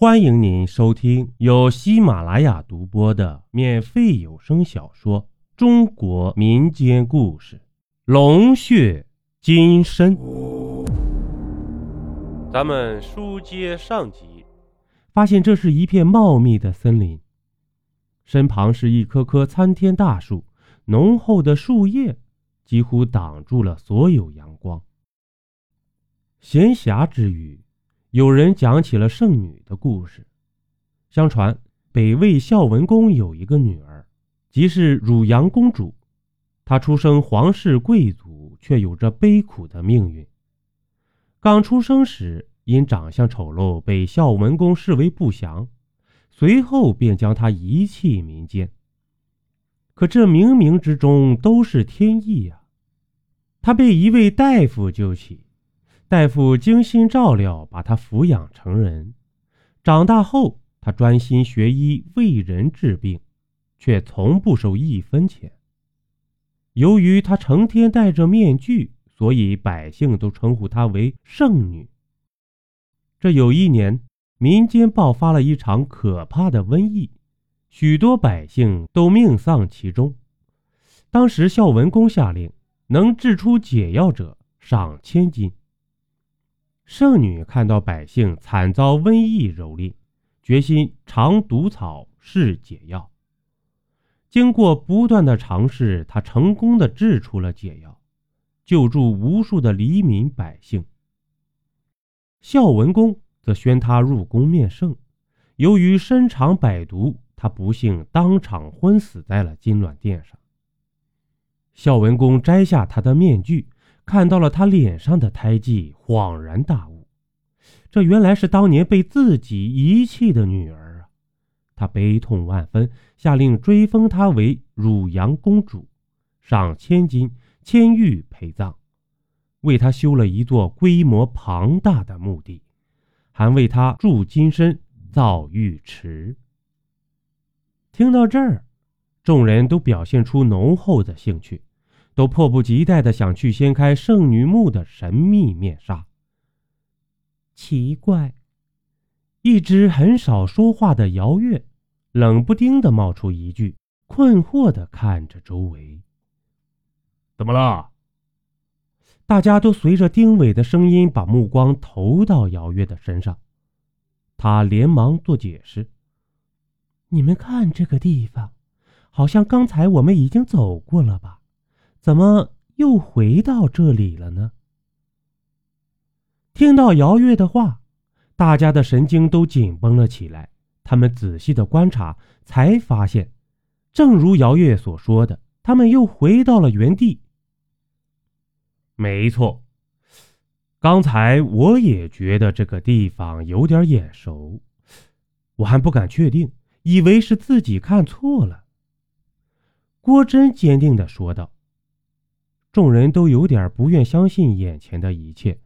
欢迎您收听由喜马拉雅独播的免费有声小说《中国民间故事·龙血金身》。咱们书接上集，发现这是一片茂密的森林，身旁是一棵棵参天大树，浓厚的树叶几乎挡住了所有阳光。闲暇之余。有人讲起了圣女的故事。相传北魏孝文公有一个女儿，即是汝阳公主。她出生皇室贵族，却有着悲苦的命运。刚出生时，因长相丑陋，被孝文公视为不祥，随后便将她遗弃民间。可这冥冥之中都是天意啊！她被一位大夫救起。大夫精心照料，把他抚养成人。长大后，他专心学医，为人治病，却从不收一分钱。由于他成天戴着面具，所以百姓都称呼他为圣女。这有一年，民间爆发了一场可怕的瘟疫，许多百姓都命丧其中。当时孝文公下令，能治出解药者赏千金。圣女看到百姓惨遭瘟疫蹂躏，决心尝毒草试解药。经过不断的尝试，她成功的制出了解药，救助无数的黎民百姓。孝文公则宣她入宫面圣，由于身尝百毒，他不幸当场昏死在了金銮殿上。孝文公摘下他的面具。看到了他脸上的胎记，恍然大悟，这原来是当年被自己遗弃的女儿啊！他悲痛万分，下令追封她为汝阳公主，赏千金千玉陪葬，为她修了一座规模庞大的墓地，还为她铸金身、造玉池。听到这儿，众人都表现出浓厚的兴趣。都迫不及待的想去掀开圣女墓的神秘面纱。奇怪，一只很少说话的姚月，冷不丁的冒出一句，困惑的看着周围。怎么了？大家都随着丁伟的声音把目光投到姚月的身上。他连忙做解释：“你们看这个地方，好像刚才我们已经走过了吧？”怎么又回到这里了呢？听到姚月的话，大家的神经都紧绷了起来。他们仔细的观察，才发现，正如姚月所说的，他们又回到了原地。没错，刚才我也觉得这个地方有点眼熟，我还不敢确定，以为是自己看错了。郭真坚定的说道。众人都有点不愿相信眼前的一切，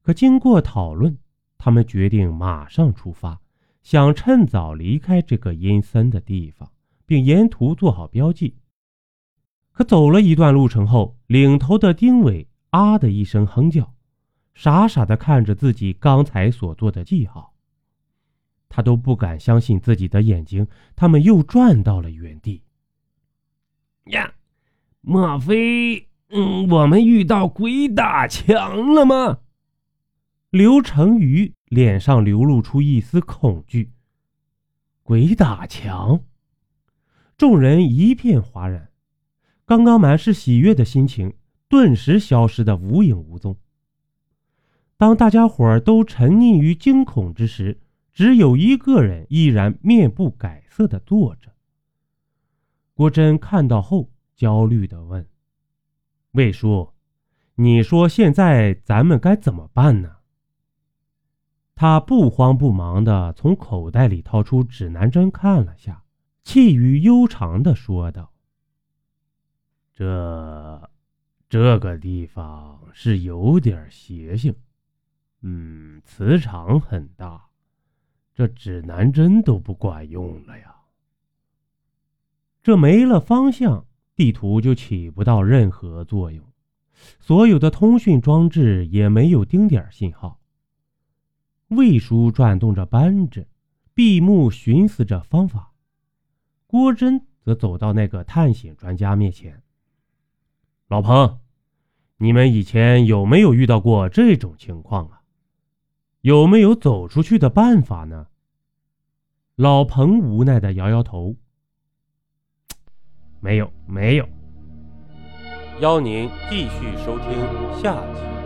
可经过讨论，他们决定马上出发，想趁早离开这个阴森的地方，并沿途做好标记。可走了一段路程后，领头的丁伟啊的一声哼叫，傻傻的看着自己刚才所做的记号，他都不敢相信自己的眼睛，他们又转到了原地。呀，莫非？嗯，我们遇到鬼打墙了吗？刘成宇脸上流露出一丝恐惧。鬼打墙，众人一片哗然，刚刚满是喜悦的心情顿时消失的无影无踪。当大家伙都沉溺于惊恐之时，只有一个人依然面不改色的坐着。郭真看到后，焦虑的问。魏叔，你说现在咱们该怎么办呢？他不慌不忙的从口袋里掏出指南针看了下，气宇悠长的说道：“这，这个地方是有点邪性，嗯，磁场很大，这指南针都不管用了呀。这没了方向。”地图就起不到任何作用，所有的通讯装置也没有丁点信号。魏叔转动着扳指，闭目寻思着方法。郭真则走到那个探险专家面前：“老彭，你们以前有没有遇到过这种情况啊？有没有走出去的办法呢？”老彭无奈的摇摇头：“没有，没有。”邀您继续收听下集。